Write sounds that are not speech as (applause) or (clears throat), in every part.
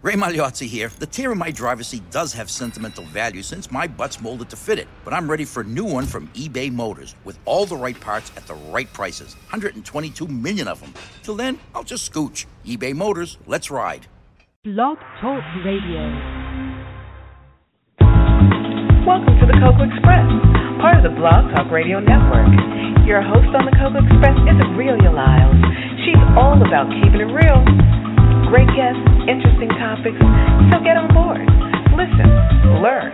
Ray Magliozzi here. The tear in my driver's seat does have sentimental value since my butt's molded to fit it, but I'm ready for a new one from eBay Motors with all the right parts at the right prices. 122 million of them. Till then, I'll just scooch. eBay Motors, let's ride. Blog Talk Radio. Welcome to the Coco Express, part of the Blog Talk Radio Network. Your host on the Coco Express is Aurelia Lyles. She's all about keeping it real. Great guests, interesting topics. So get on board. Listen, learn,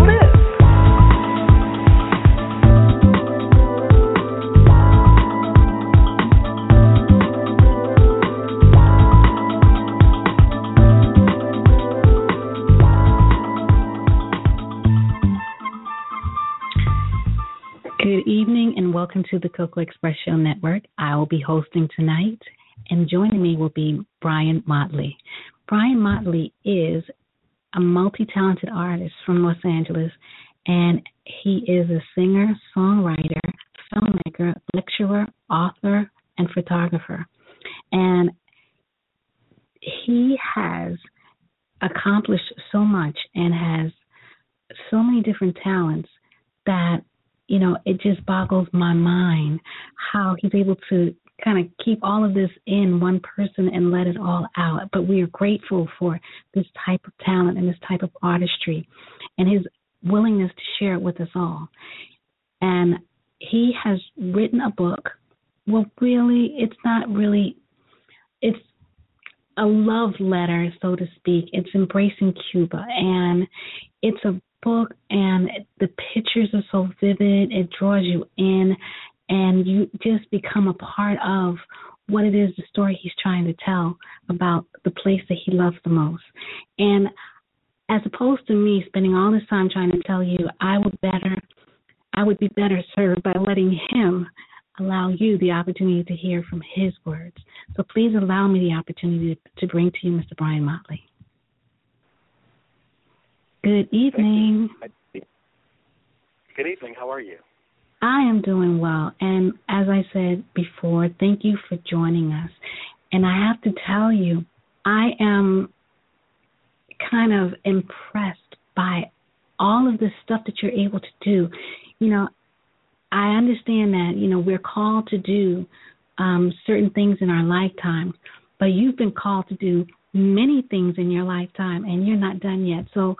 live. Good evening and welcome to the Cocoa Express Show Network. I will be hosting tonight and joining me will be Byron Motley. Byron Motley is a multi talented artist from Los Angeles, and he is a singer, songwriter, filmmaker, lecturer, author, and photographer. And he has accomplished so much and has so many different talents that you know it just boggles my mind how he's able to kind of keep all of this in one person and let it all out. But we are grateful for this type of talent and this type of artistry and his willingness to share it with us all. And he has written a book. Well, really, it's not really, it's a love letter, so to speak. It's Embracing Cuba. And it's a book, and the pictures are so vivid. It draws you in and you just become a part of what it is the story he's trying to tell about the place that he loves the most. And as opposed to me spending all this time trying to tell you I would better I would be better served by letting him allow you the opportunity to hear from his words. So please allow me the opportunity to bring to you Mr. Byron Motley. Good evening. Good evening. How are you? I am doing well. And as I said before, thank you for joining us. And I have to tell you, I am kind of impressed by all of the stuff that you're able to do. You know, I understand that, you know, we're called to do um, certain things in our lifetime, but you've been called to do many things in your lifetime and you're not done yet. So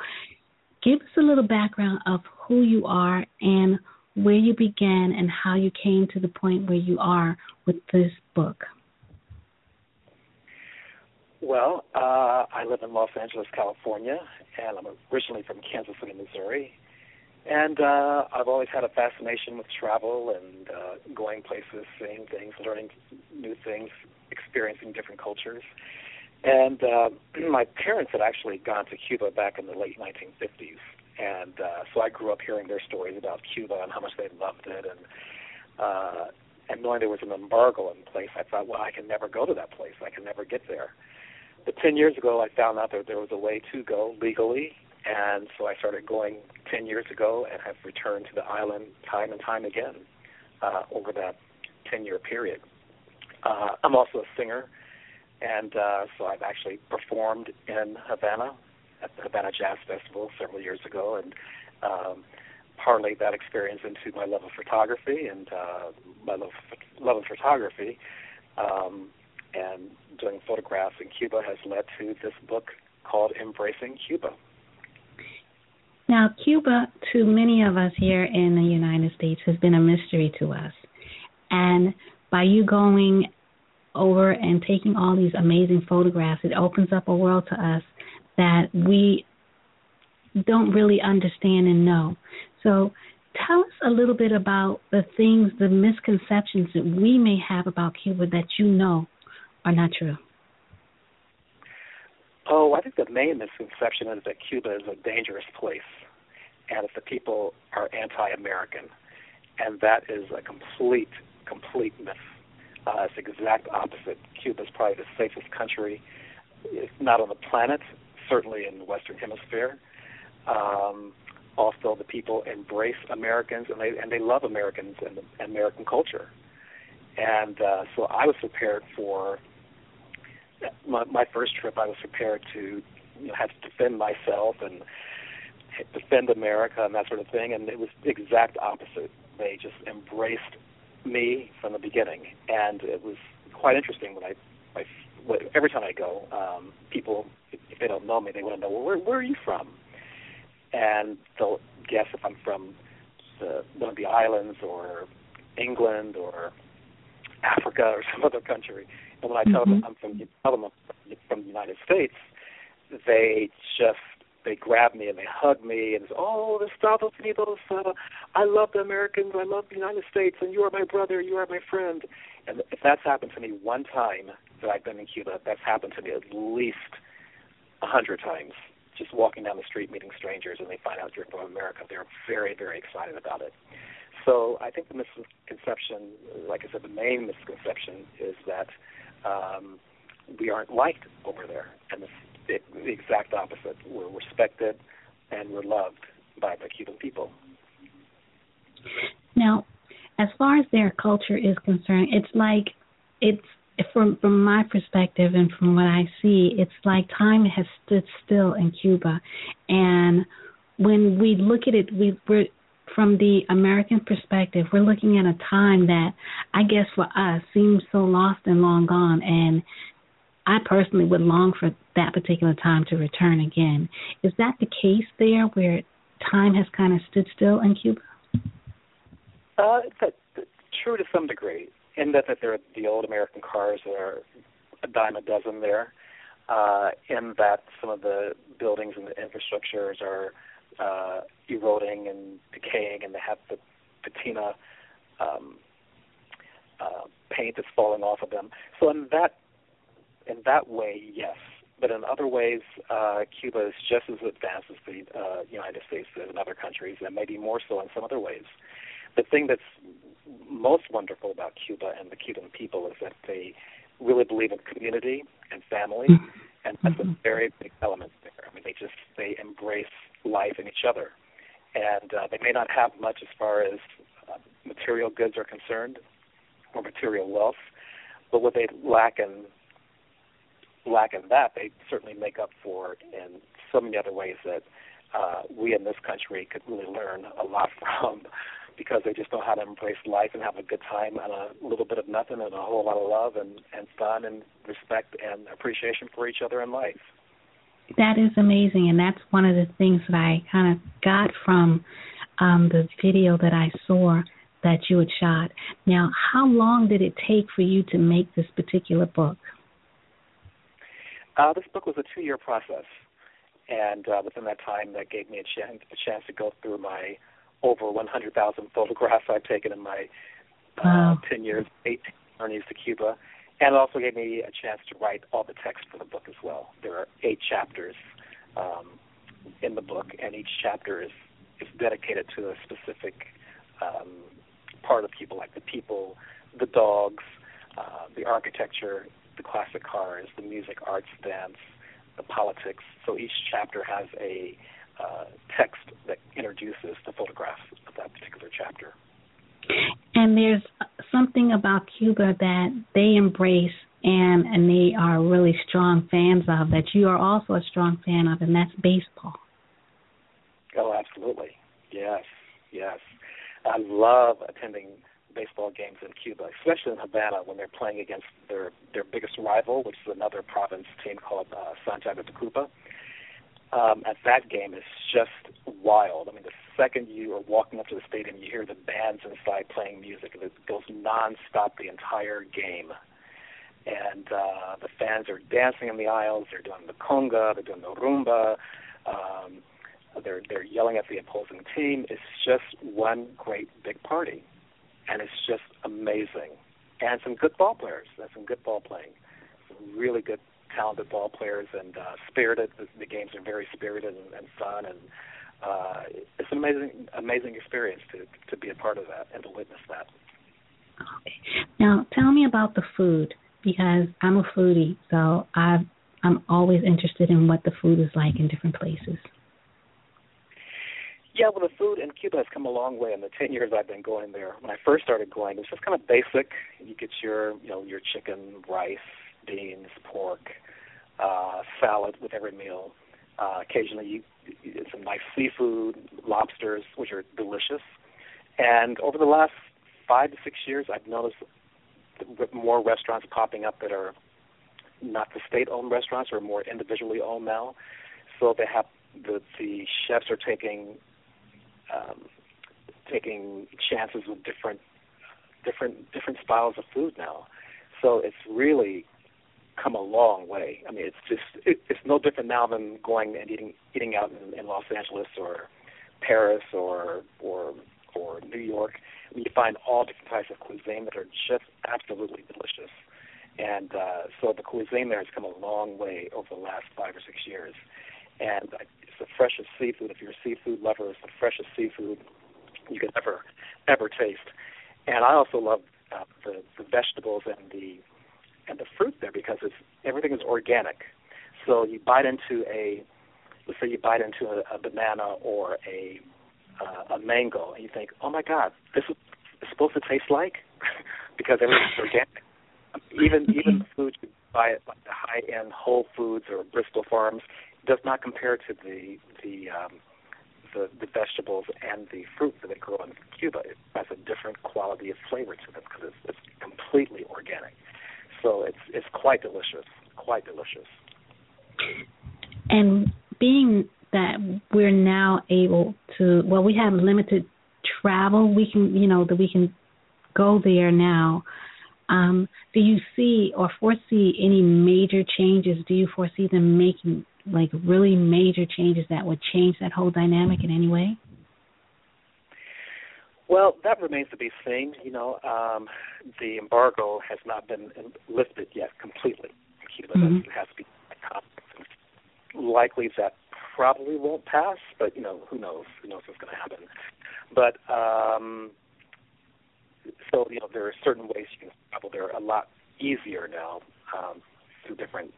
give us a little background of who you are and where you began and how you came to the point where you are with this book. Well, uh, I live in Los Angeles, California, and I'm originally from Kansas City, Missouri. And uh, I've always had a fascination with travel and uh, going places, seeing things, learning new things, experiencing different cultures. And uh, (clears throat) my parents had actually gone to Cuba back in the late 1950s, and uh, so I grew up hearing their stories about Cuba and how much they loved it, and uh, and knowing there was an embargo in place, I thought, well, I can never go to that place. I can never get there. But ten years ago, I found out that there was a way to go legally, and so I started going ten years ago, and have returned to the island time and time again uh, over that ten-year period. Uh, I'm also a singer, and uh, so I've actually performed in Havana at the Havana Jazz Festival several years ago, and um, parlayed that experience into my love of photography and uh, my love of, love of photography. Um, and doing photographs in Cuba has led to this book called Embracing Cuba. Now, Cuba, to many of us here in the United States, has been a mystery to us. And by you going over and taking all these amazing photographs, it opens up a world to us that we don't really understand and know. So, tell us a little bit about the things, the misconceptions that we may have about Cuba that you know are not true. Oh, I think the main misconception is that Cuba is a dangerous place and that the people are anti American. And that is a complete, complete myth. Uh, it's the exact opposite. Cuba is probably the safest country, if not on the planet, certainly in the Western Hemisphere. Um, also, the people embrace Americans and they and they love Americans and, and American culture. And uh, so I was prepared for my, my first trip, I was prepared to you know, have to defend myself and defend America and that sort of thing, and it was the exact opposite. They just embraced me from the beginning, and it was quite interesting when I, I every time I go, um, people if they don't know me, they want to know well, where where are you from, and they'll guess if I'm from the, one of the islands or England or Africa or (laughs) some other country. And when I tell mm-hmm. them I'm from tell them I'm from the United States, they just they grab me and they hug me and say, "Oh, Estados Unidos, uh, I love the Americans, I love the United States, and you are my brother, you are my friend." And if that's happened to me one time that I've been in Cuba, that's happened to me at least a hundred times. Just walking down the street, meeting strangers, and they find out you're from America, they're very, very excited about it. So I think the misconception, like I said, the main misconception is that um, we aren't liked over there, and it's the, the exact opposite. We're respected and we're loved by the Cuban people. Now, as far as their culture is concerned, it's like it's from from my perspective and from what I see, it's like time has stood still in Cuba, and when we look at it, we, we're from the American perspective, we're looking at a time that I guess for us seems so lost and long gone. And I personally would long for that particular time to return again. Is that the case there where time has kind of stood still in Cuba? Uh, that, true to some degree, in that, that there are the old American cars that are a dime a dozen there, uh, in that some of the buildings and the infrastructures are uh, eroding and decaying, and they have the patina um, uh, paint that's falling off of them. So in that in that way, yes. But in other ways, uh, Cuba is just as advanced as the uh, United States is in other countries, and maybe more so in some other ways. The thing that's most wonderful about Cuba and the Cuban people is that they really believe in community and family, mm-hmm. and that's a very big element there. I mean, they just they embrace life and each other. And uh, they may not have much as far as uh, material goods are concerned or material wealth, but what they lack in lack in that, they certainly make up for in so many other ways that uh, we in this country could really learn a lot (laughs) from because they just know how to embrace life and have a good time and a little bit of nothing and a whole lot of love and, and fun and respect and appreciation for each other in life that is amazing, and that's one of the things that I kind of got from um, the video that I saw that you had shot. Now, how long did it take for you to make this particular book? Uh, this book was a two-year process, and uh, within that time, that gave me a chance, a chance to go through my over 100,000 photographs I've taken in my uh, wow. 10 years, eight journeys to Cuba, and it also gave me a chance to write all the text for the book as well. There are eight chapters um, in the book, and each chapter is is dedicated to a specific um, part of people, like the people, the dogs, uh, the architecture, the classic cars, the music, arts, dance, the politics. So each chapter has a uh, text that introduces the photographs of that particular chapter. And there's something about Cuba that they embrace and and they are really strong fans of that you are also a strong fan of, and that's baseball. Oh, absolutely. Yes, yes. I love attending baseball games in Cuba, especially in Havana when they're playing against their their biggest rival, which is another province team called uh, Santiago de Cuba um, at that game is just wild. I mean, the second you are walking up to the stadium, you hear the bands inside playing music. It goes nonstop the entire game. And uh, the fans are dancing in the aisles. They're doing the conga. They're doing the rumba. Um, they're they're yelling at the opposing team. It's just one great big party, and it's just amazing. And some good ball players. There's some good ball playing. Some really good talented ball players and uh, spirited. The, the games are very spirited and, and fun, and uh, it's an amazing, amazing experience to to be a part of that and to witness that. Okay. Now, tell me about the food because I'm a foodie, so I I'm always interested in what the food is like in different places. Yeah, well, the food in Cuba has come a long way in the ten years I've been going there. When I first started going, it was just kind of basic. You get your, you know, your chicken, rice, beans, pork, uh, salad with every meal. Uh, occasionally, you, some nice seafood, lobsters, which are delicious. And over the last five to six years, I've noticed more restaurants popping up that are not the state-owned restaurants or more individually owned now. So they have the the chefs are taking um, taking chances with different different different styles of food now. So it's really come a long way. I mean, it's just it, it's no different now than going and eating eating out in, in Los Angeles or Paris or or or New York. I mean, you find all different types of cuisine that are just absolutely delicious. And uh, so the cuisine there has come a long way over the last five or six years. And it's the freshest seafood. If you're a seafood lover, it's the freshest seafood you could ever ever taste. And I also love uh, the the vegetables and the and the fruit there because it's everything is organic. So you bite into a let's say you bite into a, a banana or a uh, a mango and you think, oh my God, this is supposed to taste like (laughs) because everything's organic. Even even food you buy at like the high end Whole Foods or Bristol Farms does not compare to the the um, the, the vegetables and the fruit that they grow in Cuba. It has a different quality of flavor to them because it's, it's completely organic. So it's it's quite delicious, quite delicious. And being that we're now able to, well, we have limited travel. We can, you know, that we can go there now. Um, do you see or foresee any major changes? Do you foresee them making like really major changes that would change that whole dynamic in any way? Well, that remains to be seen. You know, um, the embargo has not been lifted yet completely. Cuba mm-hmm. has to be likely that probably won't pass, but you know, who knows? Who knows what's going to happen? But um, so you know, there are certain ways you can travel. They're a lot easier now um, through different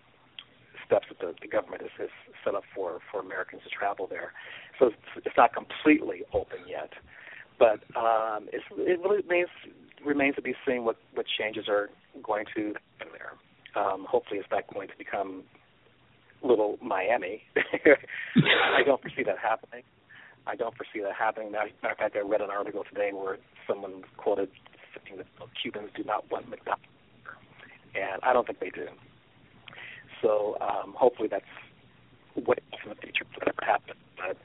steps that the, the government has, has set up for for Americans to travel there. So it's, it's not completely open yet, but um, it really remains remains to be seen what what changes are going to happen there. Um, hopefully, it's not going to become little Miami. (laughs) I don't foresee that happening. I don't foresee that happening. Matter of fact, I read an article today where someone quoted saying that Cubans do not want McDonald's, and I don't think they do. So um, hopefully that's off in the future that happen. But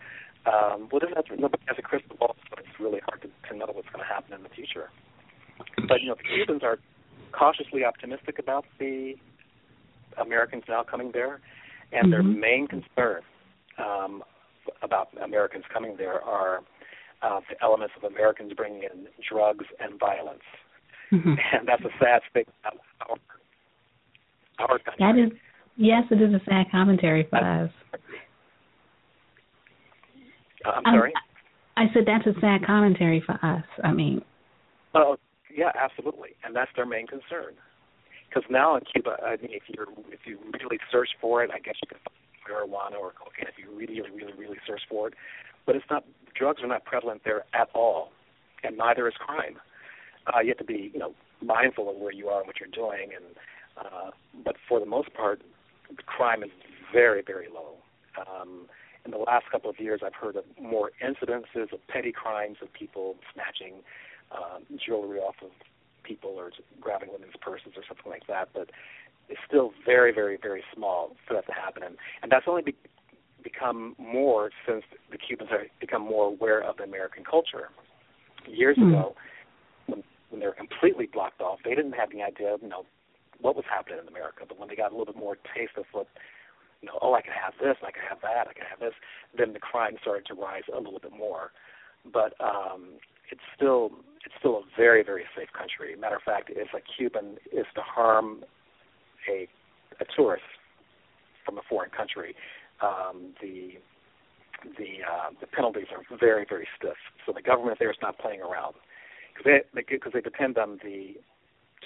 um, what is that? Nobody has a crystal ball, so it's really hard to, to know what's going to happen in the future. But you know, the Cubans are cautiously optimistic about the Americans now coming there, and mm-hmm. their main concern um, about Americans coming there are uh, the elements of Americans bringing in drugs and violence, mm-hmm. (laughs) and that's a sad thing about our our country. That is, yes, it is a sad commentary for us. Uh, I'm sorry. I, I said that's a sad commentary for us. I mean. Oh yeah, absolutely, and that's their main concern. Because now in Cuba, I mean, if you're if you really search for it, I guess you can find marijuana or cocaine if you really, really, really search for it. But it's not drugs are not prevalent there at all, and neither is crime. Uh, you have to be, you know, mindful of where you are and what you're doing, and uh, but for the most part, the crime is very, very low. Um, in the last couple of years, I've heard of more incidences of petty crimes of people snatching um, jewelry off of people or grabbing women's purses or something like that. But it's still very, very, very small for that to happen, and, and that's only be, become more since the Cubans have become more aware of American culture. Years mm. ago, when, when they were completely blocked off, they didn't have any idea, you know, what was happening in America. But when they got a little bit more taste of what, you know, oh, I can have this, I can have that, I can have this, then the crime started to rise a little bit more. But um, it's still it's still a very very safe country. Matter of fact, if a Cuban is to harm a a tourist from a foreign country, um, the the uh, the penalties are very very stiff. So the government there is not playing around because they because they, they depend on the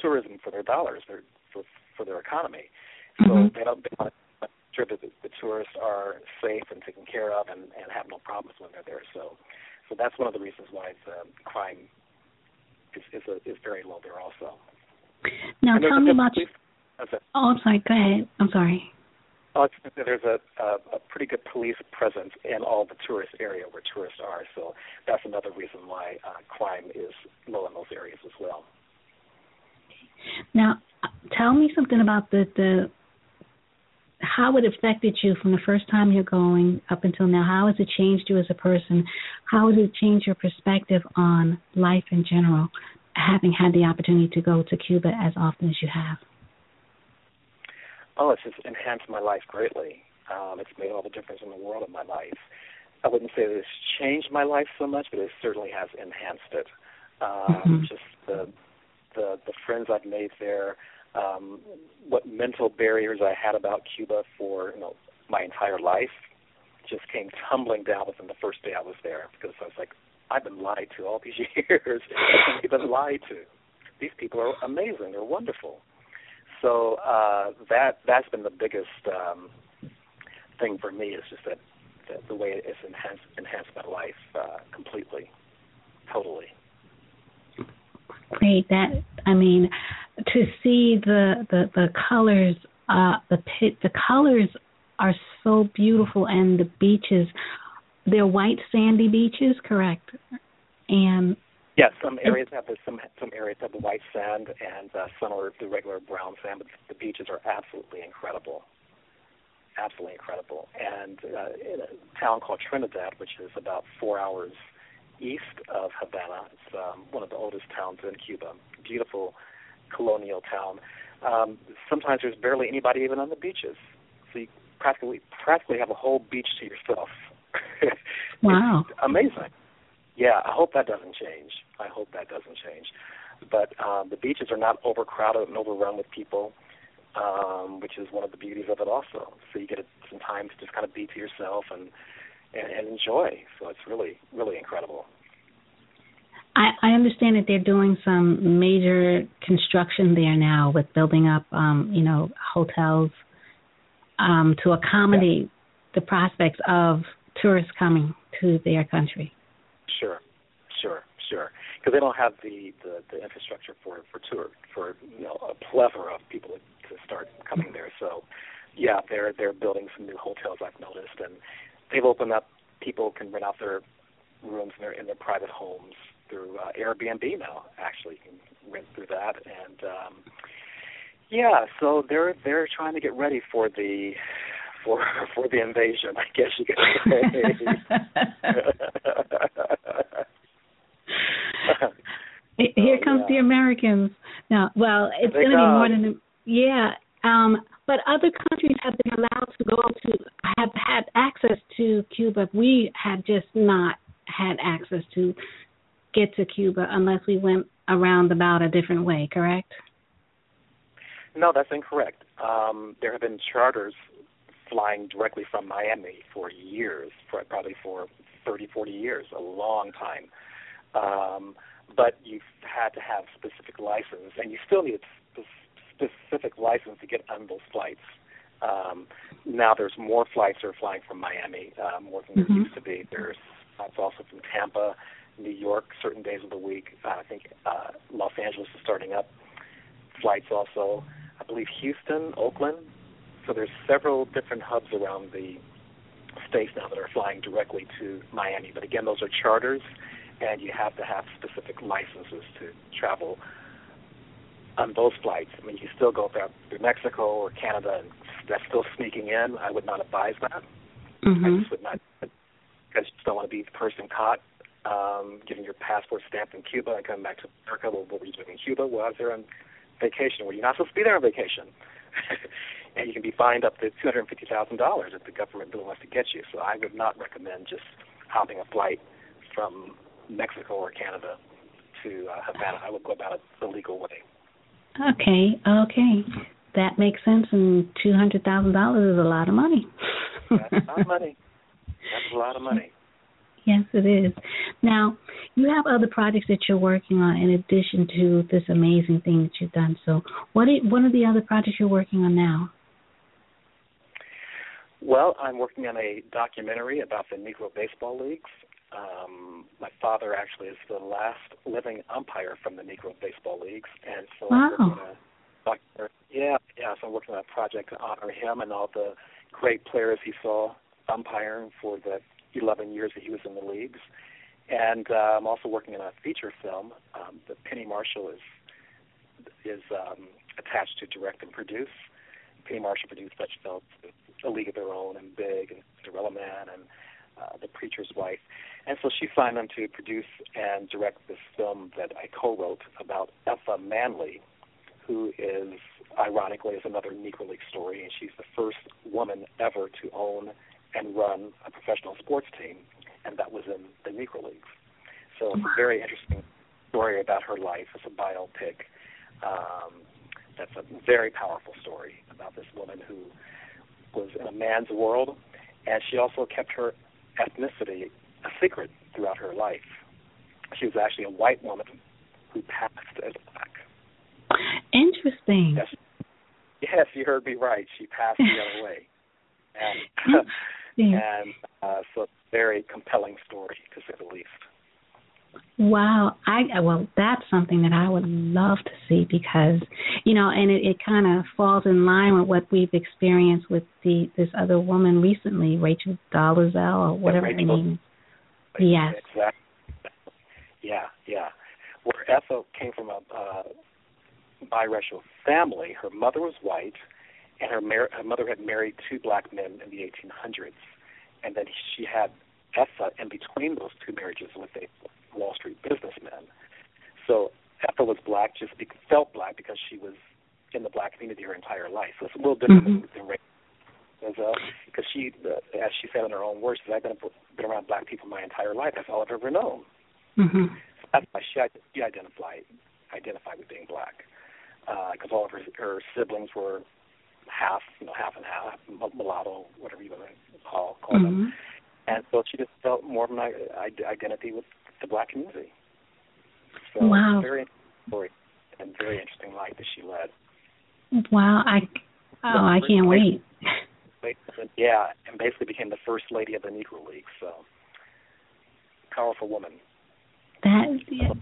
tourism for their dollars, their for for their economy. So mm-hmm. they don't they want sure that the, the tourists are safe and taken care of and and have no problems when they're there. So so that's one of the reasons why the crime is is, a, is very low there also. Now tell me about. Oh, I'm sorry. Go ahead. I'm sorry. Oh, there's a, a, a pretty good police presence in all the tourist area where tourists are, so that's another reason why uh, crime is low in those areas as well. Now, tell me something about the the how it affected you from the first time you're going up until now. How has it changed you as a person? How has it changed your perspective on life in general, having had the opportunity to go to Cuba as often as you have? oh, it's just enhanced my life greatly. Um, it's made all the difference in the world in my life. I wouldn't say that it's changed my life so much, but it certainly has enhanced it. Um, mm-hmm. Just the the the friends I've made there, um, what mental barriers I had about Cuba for you know my entire life, just came tumbling down within the first day I was there because I was like, I've been lied to all these (laughs) years. I've been lied to. These people are amazing. They're wonderful so uh, that that's been the biggest um, thing for me is just that, that the way it's enhanced enhanced my life uh, completely, totally. Great. That I mean, to see the the the colors, uh, the pit, the colors are so beautiful, and the beaches, they're white sandy beaches, correct? And Yes, some areas have the, some some areas have the white sand, and uh, some are the regular brown sand. But the beaches are absolutely incredible, absolutely incredible. And uh, in a town called Trinidad, which is about four hours east of Havana, it's um, one of the oldest towns in Cuba. Beautiful colonial town. Um, sometimes there's barely anybody even on the beaches, so you practically practically have a whole beach to yourself. (laughs) wow, amazing yeah, I hope that doesn't change. I hope that doesn't change. But um, the beaches are not overcrowded and overrun with people, um, which is one of the beauties of it also. So you get some time to just kind of be to yourself and, and, and enjoy. So it's really, really incredible. I, I understand that they're doing some major construction there now with building up, um, you know, hotels um, to accommodate yeah. the prospects of tourists coming to their country. Sure, sure, sure. Because they don't have the, the the infrastructure for for tour for you know a plethora of people to start coming there. So, yeah, they're they're building some new hotels I've noticed, and they've opened up. People can rent out their rooms in their in their private homes through uh, Airbnb now. Actually, you can rent through that, and um, yeah, so they're they're trying to get ready for the for (laughs) for the invasion, I guess you could say. Here comes yeah. the Americans. Now, well, it's going to be more than yeah. Um, but other countries have been allowed to go to have had access to Cuba. We have just not had access to get to Cuba unless we went around about a different way. Correct? No, that's incorrect. Um, there have been charters flying directly from Miami for years, for probably for 30, 40 years, a long time. Um, but you've had to have specific license, and you still need a specific license to get on those flights. Um, now there's more flights that are flying from Miami, uh, more than mm-hmm. there used to be. There's it's also from Tampa, New York, certain days of the week. Uh, I think uh, Los Angeles is starting up flights also. I believe Houston, Oakland, so there's several different hubs around the states now that are flying directly to Miami. But again, those are charters, and you have to have specific licenses to travel on those flights. I mean, you still go through Mexico or Canada, and that's still sneaking in. I would not advise that. Mm-hmm. I just would not, because you just don't want to be the person caught um, getting your passport stamped in Cuba and coming back to America. Well, what were you doing in Cuba? Well, I was there on vacation. Well, you're not supposed to be there on vacation. (laughs) and you can be fined up to two hundred and fifty thousand dollars if the government really wants to get you. So I would not recommend just hopping a flight from Mexico or Canada to uh, Havana. I would go about it the legal way. Okay, okay, that makes sense. And two hundred thousand dollars is a lot of money. That's a lot of money. That's a lot of money. (laughs) Yes, it is. Now, you have other projects that you're working on in addition to this amazing thing that you've done. So, what are, what are the other projects you're working on now? Well, I'm working on a documentary about the Negro Baseball Leagues. Um, my father actually is the last living umpire from the Negro Baseball Leagues, and so wow. I'm working on a, Yeah, yeah. So I'm working on a project to honor him and all the great players he saw umpiring for the 11 years that he was in the leagues. And uh, I'm also working on a feature film um, that Penny Marshall is is um, attached to direct and produce. Penny Marshall produced such films, A League of Their Own, and Big, and Cinderella Man, and uh, The Preacher's Wife. And so she signed on to produce and direct this film that I co-wrote about Effa Manley, who is ironically is another Negro League story, and she's the first woman ever to own and run a professional sports team, and that was in the Negro Leagues. So it's a very interesting story about her life. It's a biopic. Um, that's a very powerful story about this woman who was in a man's world, and she also kept her ethnicity a secret throughout her life. She was actually a white woman who passed as black. Interesting. Yes, yes, you heard me right. She passed the other way, (laughs) and (laughs) and uh, so a very compelling story to say the least. Wow, I well, that's something that I would love to see because you know, and it, it kind of falls in line with what we've experienced with the this other woman recently, Rachel Dolezal or whatever yeah, her name. Yes. Exactly. Yeah, yeah. Where Ethel came from a uh, biracial family, her mother was white, and her, mar- her mother had married two black men in the 1800s, and then she had Ethel in between those two marriages with a Wall Street businessmen. So Ethel was black, just be- felt black because she was in the black community her entire life. So it's a little different mm-hmm. than, Rachel. Because uh, she, uh, as she said in her own words, I've been, been around black people my entire life. That's all I've ever known. Mm-hmm. So that's why she, she identified identified with being black. Because uh, all of her, her siblings were half, you know, half and half, mulatto, whatever you want to call call mm-hmm. them. And so she just felt more of an identity with the black community. So wow. very story and very interesting life that she led. Wow, I oh I can't wait. (laughs) Yeah, and basically became the first lady of the Negro League. So powerful woman. That yeah.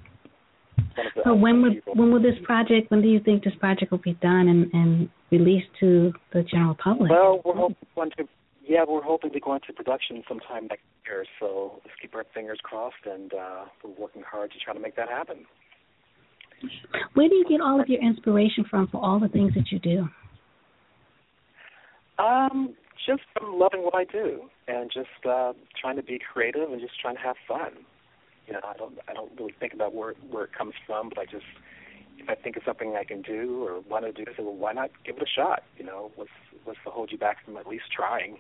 So when would when will this project? When do you think this project will be done and, and released to the general public? Well, we're hoping to. Yeah, we're hoping to go into production sometime next year. So let's keep our fingers crossed, and uh, we're working hard to try to make that happen. Where do you get all of your inspiration from for all the things that you do? Um, just from loving what I do and just uh, trying to be creative and just trying to have fun. You know, I don't I don't really think about where where it comes from, but I just if I think of something I can do or want to do, I say, well, why not give it a shot? You know, what's what's to hold you back from at least trying?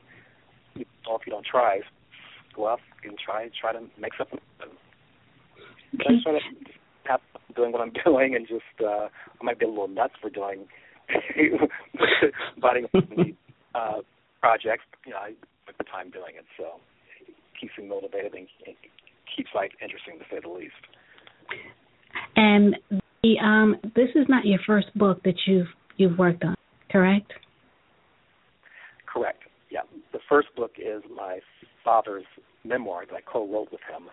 Or if you don't try, go out and try try to make something. But I just try to have doing what I'm (laughs) doing, and just uh, I might be a little nuts for doing (laughs) biting uh, projects. You know, I took the time doing it, so it keeps me motivated and keeps life interesting to say the least. And the um, this is not your first book that you've you've worked on, correct? Correct. Yeah, the first book is my father's memoir that I co-wrote with him.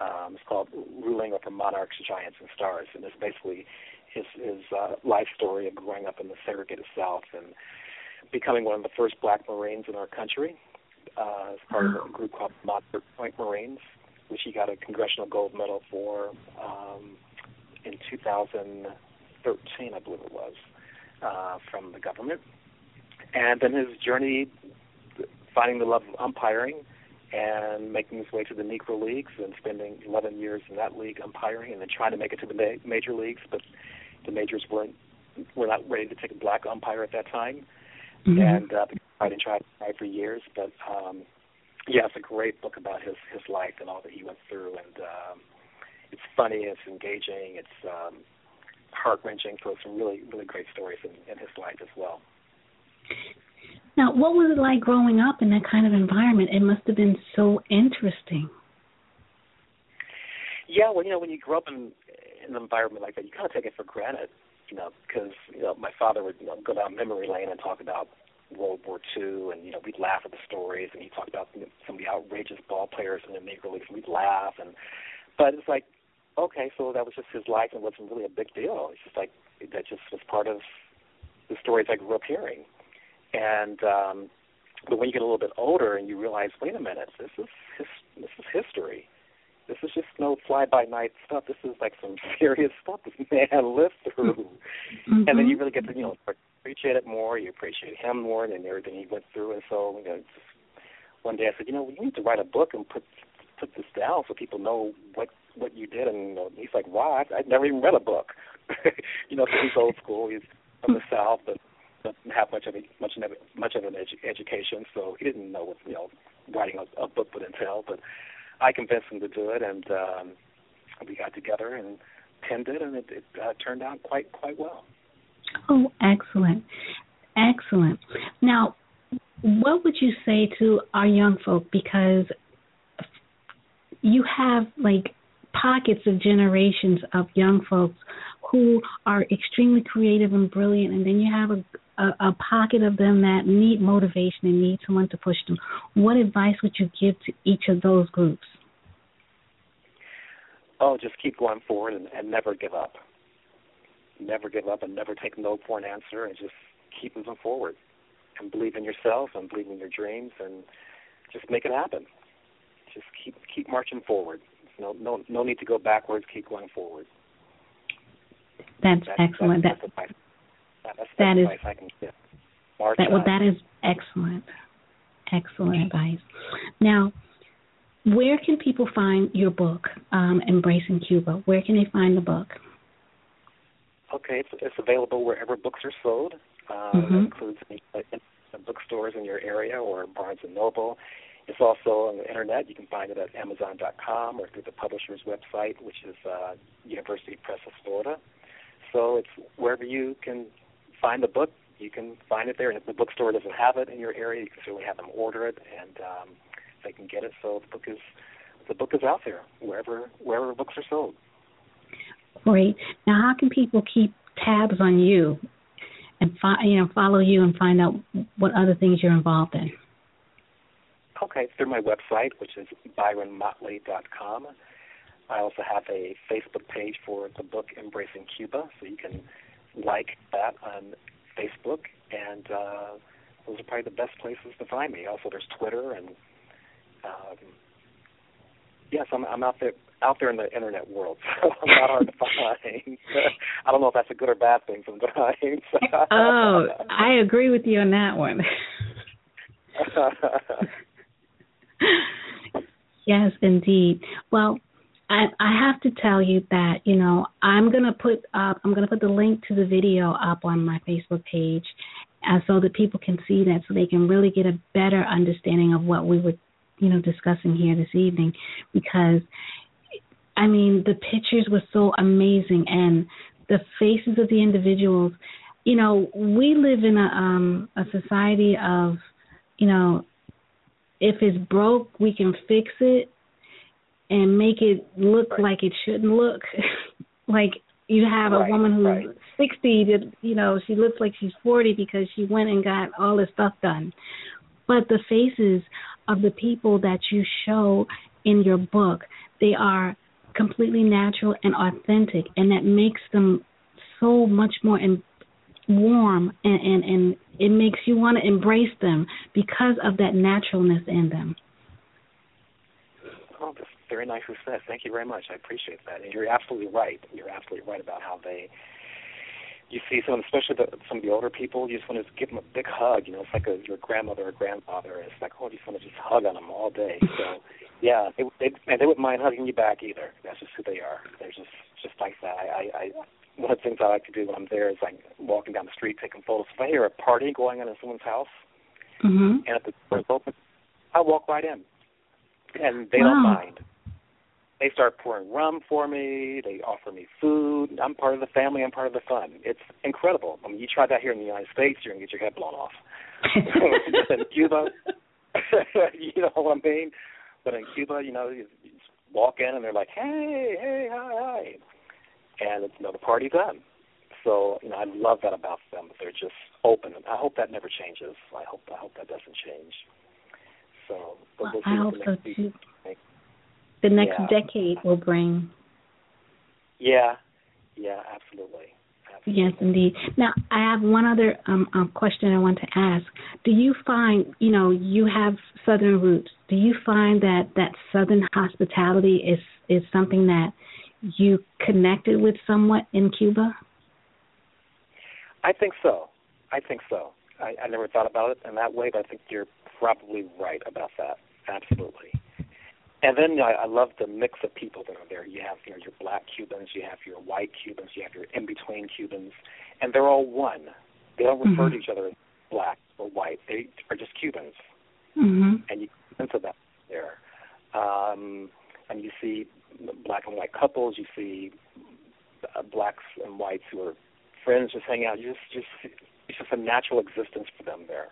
Um, it's called "Ruling Over Monarchs, Giants, and Stars," and it's basically his his uh, life story of growing up in the segregated South and becoming one of the first Black Marines in our country. Uh, as part of a group called Montford Point Marines, got a Congressional Gold Medal for um, in 2013, I believe it was, uh, from the government. And then his journey finding the love of umpiring and making his way to the Negro Leagues and spending 11 years in that league umpiring and then trying to make it to the ma- major leagues, but the majors weren't were not ready to take a black umpire at that time. Mm-hmm. And uh, tried and tried, tried for years, but um, yeah, it's a great book about his his life and all that he went through, and um, it's funny, it's engaging, it's um, heart wrenching. So some really really great stories in, in his life as well. Now, what was it like growing up in that kind of environment? It must have been so interesting. Yeah, well, you know, when you grow up in, in an environment like that, you kind of take it for granted, you know, because you know my father would you know, go down memory lane and talk about World War II, and you know we'd laugh at the stories, and he talked about some of the outrageous ball players in the Negro Leagues, and we'd laugh, and but it's like, okay, so that was just his life, and it wasn't really a big deal. It's just like that just was part of the stories I grew up hearing. And um, but when you get a little bit older and you realize, wait a minute, this is his, this is history. This is just no fly by night stuff. This is like some (laughs) serious stuff this man lived through. Mm-hmm. And then you really get to you know appreciate it more. You appreciate him more and everything he went through. And so you know, just one day I said, you know, we need to write a book and put put this down so people know what what you did. And you know, he's like, wow, I, I'd never even read a book. (laughs) you know, so he's old school. He's from the South, but doesn't have much of a much of a, much of an edu- education, so he didn't know what you know writing a, a book would entail. But I convinced him to do it, and um, we got together and penned it, and it, it uh, turned out quite quite well. Oh, excellent, excellent. Now, what would you say to our young folk because you have like pockets of generations of young folks who are extremely creative and brilliant, and then you have a, a, a pocket of them that need motivation and need someone to push them. What advice would you give to each of those groups? Oh, just keep going forward and, and never give up. Never give up and never take no for an answer, and just keep moving forward and believe in yourself and believe in your dreams and just make it happen. Just keep keep marching forward. No no no need to go backwards. Keep going forward. That's, that's excellent. That's, that, that's, that's, that is I can give. March that, well, that is excellent. Excellent advice. Now, where can people find your book, um, Embracing Cuba? Where can they find the book? Okay, it's, it's available wherever books are sold. Uh, Mhm. That includes any, uh, bookstores in your area or Barnes and Noble. It's also on the internet. You can find it at Amazon.com or through the publisher's website, which is uh, University Press of Florida. So it's wherever you can find the book, you can find it there. And if the bookstore doesn't have it in your area, you can certainly have them order it, and um, they can get it. So the book is the book is out there wherever wherever books are sold. Great. Now, how can people keep tabs on you and fi- you know follow you and find out what other things you're involved in? Okay, through my website, which is byronmotley.com. I also have a Facebook page for the book Embracing Cuba, so you can like that on Facebook, and uh, those are probably the best places to find me. Also, there's Twitter, and um, yes, I'm, I'm out there out there in the internet world, (laughs) so I'm not hard to find. (laughs) I don't know if that's a good or bad thing sometimes. oh, (laughs) I agree with you on that one. yes, indeed. Well, I, I have to tell you that you know I'm gonna put up I'm gonna put the link to the video up on my Facebook page, uh, so that people can see that, so they can really get a better understanding of what we were, you know, discussing here this evening. Because, I mean, the pictures were so amazing, and the faces of the individuals. You know, we live in a um a society of, you know, if it's broke, we can fix it and make it look Right. like it shouldn't look. (laughs) like you have a Right, woman who's right. 60 that you know, she looks like she's 40 because she went and got all this stuff done. But the faces of the people that you show in your book, they are completely natural and authentic and that makes them so much more in, warm and, and and it makes you want to embrace them because of that naturalness in them. Oh, that's very nicely said. Thank you very much. I appreciate that. And you're absolutely right. You're absolutely right about how they. You see some, especially the, some of the older people. You just want to give them a big hug. You know, it's like a, your grandmother or grandfather. It's like, oh, you just want to just hug on them all day. (laughs) So, yeah, they, they and they wouldn't mind hugging you back either. That's just who they are. They're just just like that. I, I, I one of the things I like to do when I'm there is like walking down the street taking photos. If I hear a party going on in someone's house Mhm. and if the door's open, I walk right in, and they Wow. don't mind. They start pouring rum for me. They offer me food. I'm part of the family. I'm part of the fun. It's incredible. I mean, you try that here in the United States, you're gonna get your head blown off. (laughs) (laughs) in Cuba, (laughs) you know what I mean? But in Cuba, you know, you, you just walk in and they're like, "Hey, hey, hi, hi," and it's, you know the party's done. So you know, I love that about them. They're just open, and I hope that never changes. I hope I hope that doesn't change. So, but Well, we'll see I hope so too. The next Yeah. decade will bring. Yeah, yeah, absolutely, Yes, indeed. Now, I have one other um, um, question I want to ask. Do you find, you know, you have Southern roots. Do you find that that Southern hospitality is is something that you connected with somewhat in Cuba? I think so. I think so. I, I never thought about it in that way, but I think you're probably right about that. Absolutely. And then I, I love the mix of people that are there. You have you know your black Cubans, you have your white Cubans, you have your in between Cubans, and they're all one. They don't refer mm-hmm. to each other as black or white. They are just Cubans, mm-hmm. and you sense of that there. Um, and you see black and white couples. You see uh, blacks and whites who are friends just hanging out. You just just it's just a natural existence for them there,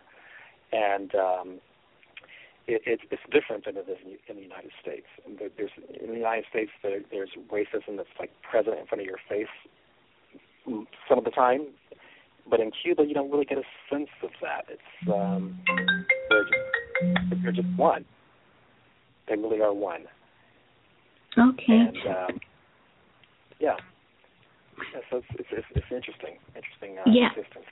and um, it, it, it's different than it is in, in the United States. There's in the United States there, there's racism that's like present in front of your face some of the time, but in Cuba you don't really get a sense of that. It's um, they're just they're just one. They really are one. Okay. And um, yeah. yeah, so it's it's it's, it's interesting, interesting uh, yeah. existence.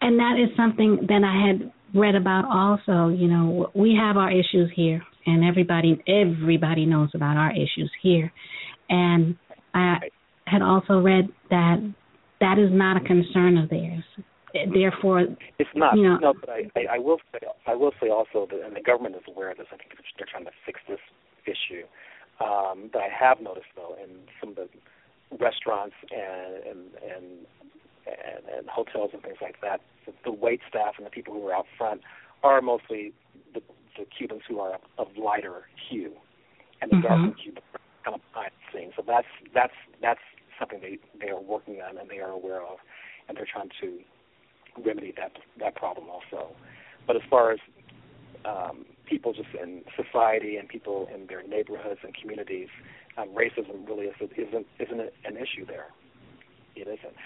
And that is something that I had read about also. You know, we have our issues here, and everybody everybody knows about our issues here. And I had also read that that is not a concern of theirs. Therefore, it's not. You know, no, but I, I, I will say I will say also that, and the government is aware of this. I think they're trying to fix this issue. Um, that I have noticed though in some of the restaurants and and and and, and hotels and things like that, the, the wait staff and the people who are out front are mostly the, the Cubans who are of lighter hue, and the mm-hmm. darker Cubans are kind of behind the scenes. So that's that's that's something they they are working on and they are aware of, and they're trying to remedy that that problem also. But as far as um, people just in society and people in their neighborhoods and communities, um, racism really isn't isn't isn't an issue there. It isn't.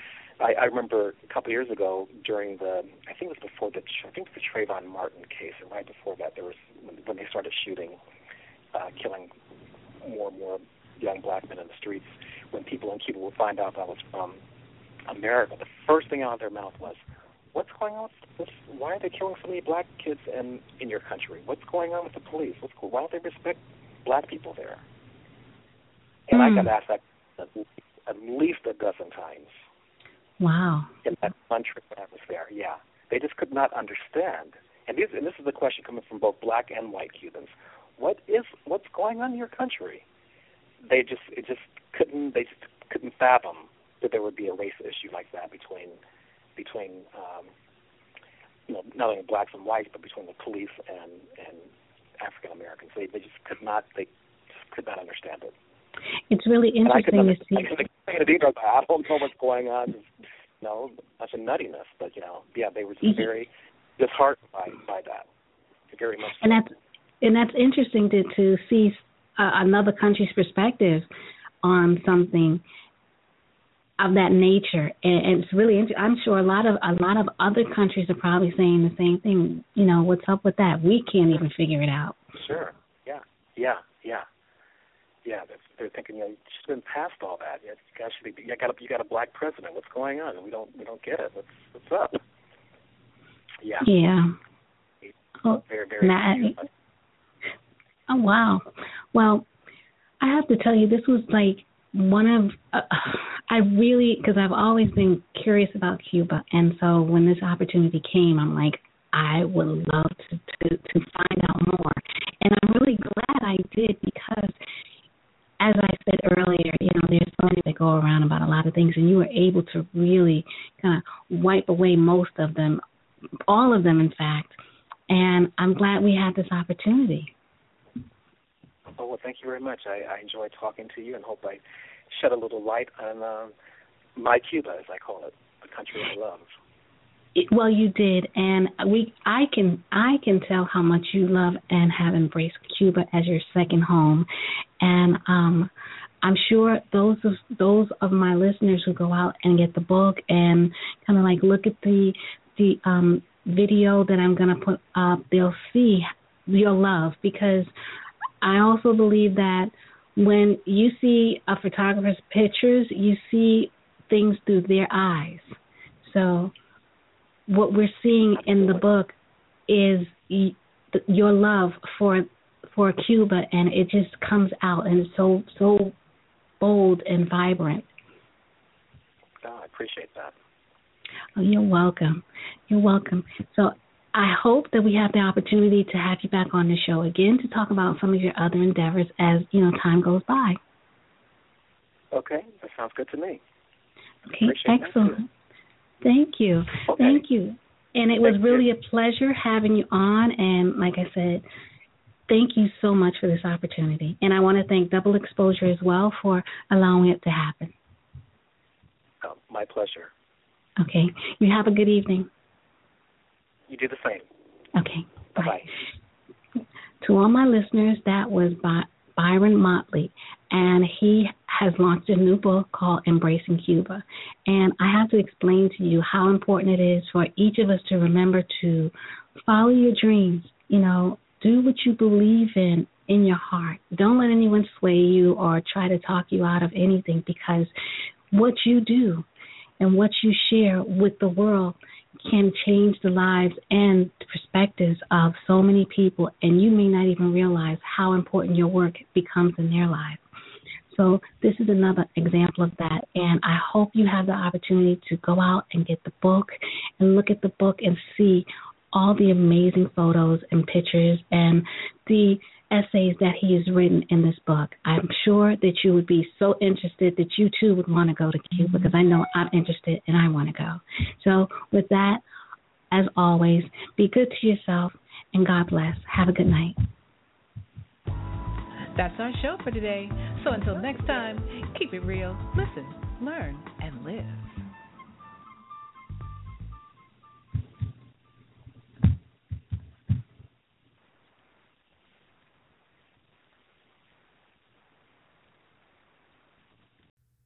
I, I remember a couple years ago during the I think it was before the I think it was the Trayvon Martin case, and right before that there was when they started shooting, uh, killing more and more young black men in the streets. When people in Cuba would find out that I was from America, the first thing out of their mouth was, "What's going on? With, why are they killing so many black kids in in your country? What's going on with the police? What's why don't they respect black people there?" And mm. I Hmm. got asked that at least a dozen times. Wow. In that trip when was there, yeah, they just could not understand. And these, and this is the question coming from both black and white Cubans: What is what's going on in your country? They just it just couldn't they just couldn't fathom that there would be a race issue like that between between um, you know not only blacks and whites but between the police and and African Americans. They they just could not they just could not understand it. It's really interesting to see. I can explain it either. I don't know what's going on. You know, that's a nuttiness. But you know, yeah, they were just very disheartened by by that. Very much. And that's and that's interesting to to see uh, another country's perspective on something of that nature, and, and it's really. Inter- I'm sure a lot of a lot of other countries are probably saying the same thing. You know, what's up with that? We can't even figure it out. Sure. Yeah. Yeah. Yeah yeah, they're, they're thinking, you know, she's been past all that. You guys should be. You got a, you got a black president. What's going on? We don't we don't get it. What's what's up? Yeah. Yeah. Oh, very very. Matt, oh wow. Well, I have to tell you, this was like one of uh, I really because I've always been curious about Cuba, and so when this opportunity came, I'm like, I would love to to, to find out more, and I'm really glad I did because as I said earlier, you know, there's many that go around about a lot of things, and you were able to really kind of wipe away most of them, all of them, in fact. And I'm glad we had this opportunity. Oh, well, thank you very much. I, I enjoyed talking to you and hope I shed a little light on um, my Cuba, as I call it, the country I love. Well, you did, and we I can I can tell how much you love and have embraced Cuba as your second home, and um, I'm sure those of those of my listeners who go out and get the book and kind of like look at the the um, video that I'm going to put up, they'll see your love because I also believe that when you see a photographer's pictures, you see things through their eyes. So, what we're seeing in the book is your love for for Cuba, and it just comes out, and it's so so bold and vibrant. Oh, I appreciate that. Oh, you're welcome. You're welcome. So I hope that we have the opportunity to have you back on the show again to talk about some of your other endeavors as you know time goes by. Okay, that sounds good to me. Okay, excellent. Thank you. Okay. Thank you. And it was really a pleasure having you on. And like I said, thank you so much for this opportunity. And I want to thank Double Exposure as well for allowing it to happen. Oh, my pleasure. Okay. You have a good evening. You do the same. Okay. Bye Bye. bye. To all my listeners, that was By- Byron Motley, and he has launched a new book called Embracing Cuba. And I have to explain to you how important it is for each of us to remember to follow your dreams. You know, do what you believe in in your heart. Don't let anyone sway you or try to talk you out of anything because what you do and what you share with the world can change the lives and perspectives of so many people, and you may not even realize how important your work becomes in their lives. So, this is another example of that, and I hope you have the opportunity to go out and get the book and look at the book and see all the amazing photos and pictures and the essays that he has written in this book. I'm sure that you would be so interested that you too would want to go to Cuba mm-hmm. because I know I'm interested and I want to go. So, with that, as always, be good to yourself and God bless. Have a good night. That's our show for today. So until next time, keep it real, listen, learn, and live.